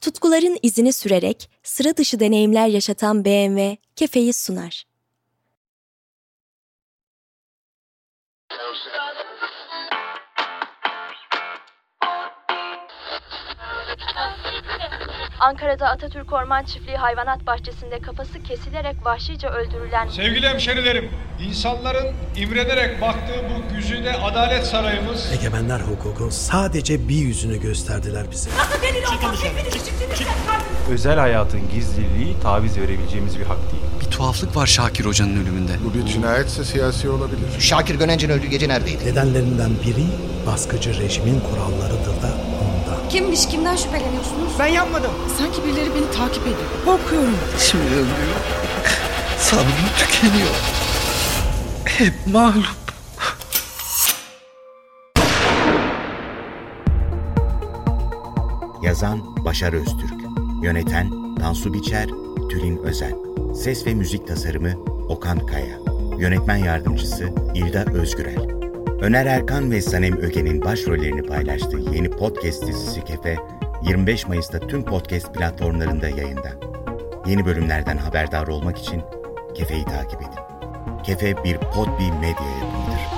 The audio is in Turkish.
Tutkuların izini sürerek sıra dışı deneyimler yaşatan BMW, kefeyi sunar. Ankara'da Atatürk Orman Çiftliği Hayvanat Bahçesi'nde kafası kesilerek vahşice öldürülen... Sevgili hemşerilerim, insanların imrenerek baktığı bu güzide adalet sarayımız... Egemenler hukuku sadece bir yüzünü gösterdiler bize. Nasıl delil olmaz? Hepiniz çıktınız Özel hayatın gizliliği taviz verebileceğimiz bir hak değil. Bir tuhaflık var Şakir Hoca'nın ölümünde. Bu bir cinayetse siyasi olabilir. Şakir Gönence'nin öldüğü gece neredeydi? Nedenlerinden biri baskıcı rejimin kurallarıdır da. Kimmiş kimden şüpheleniyorsunuz? Ben yapmadım. Sanki birileri beni takip ediyor. Korkuyorum. Şimdi ölüyor. Sabrım tükeniyor. Hep mağlup. Yazan Başar Öztürk Yöneten Tansu Biçer, Tülin Özen Ses ve müzik tasarımı Okan Kaya Yönetmen yardımcısı İlda Özgürel Öner Erkan ve Sanem Öge'nin başrollerini paylaştığı yeni podcast dizisi Kefe, 25 Mayıs'ta tüm podcast platformlarında yayında. Yeni bölümlerden haberdar olmak için Kefe'yi takip edin. Kefe bir Podbi medya yapımı.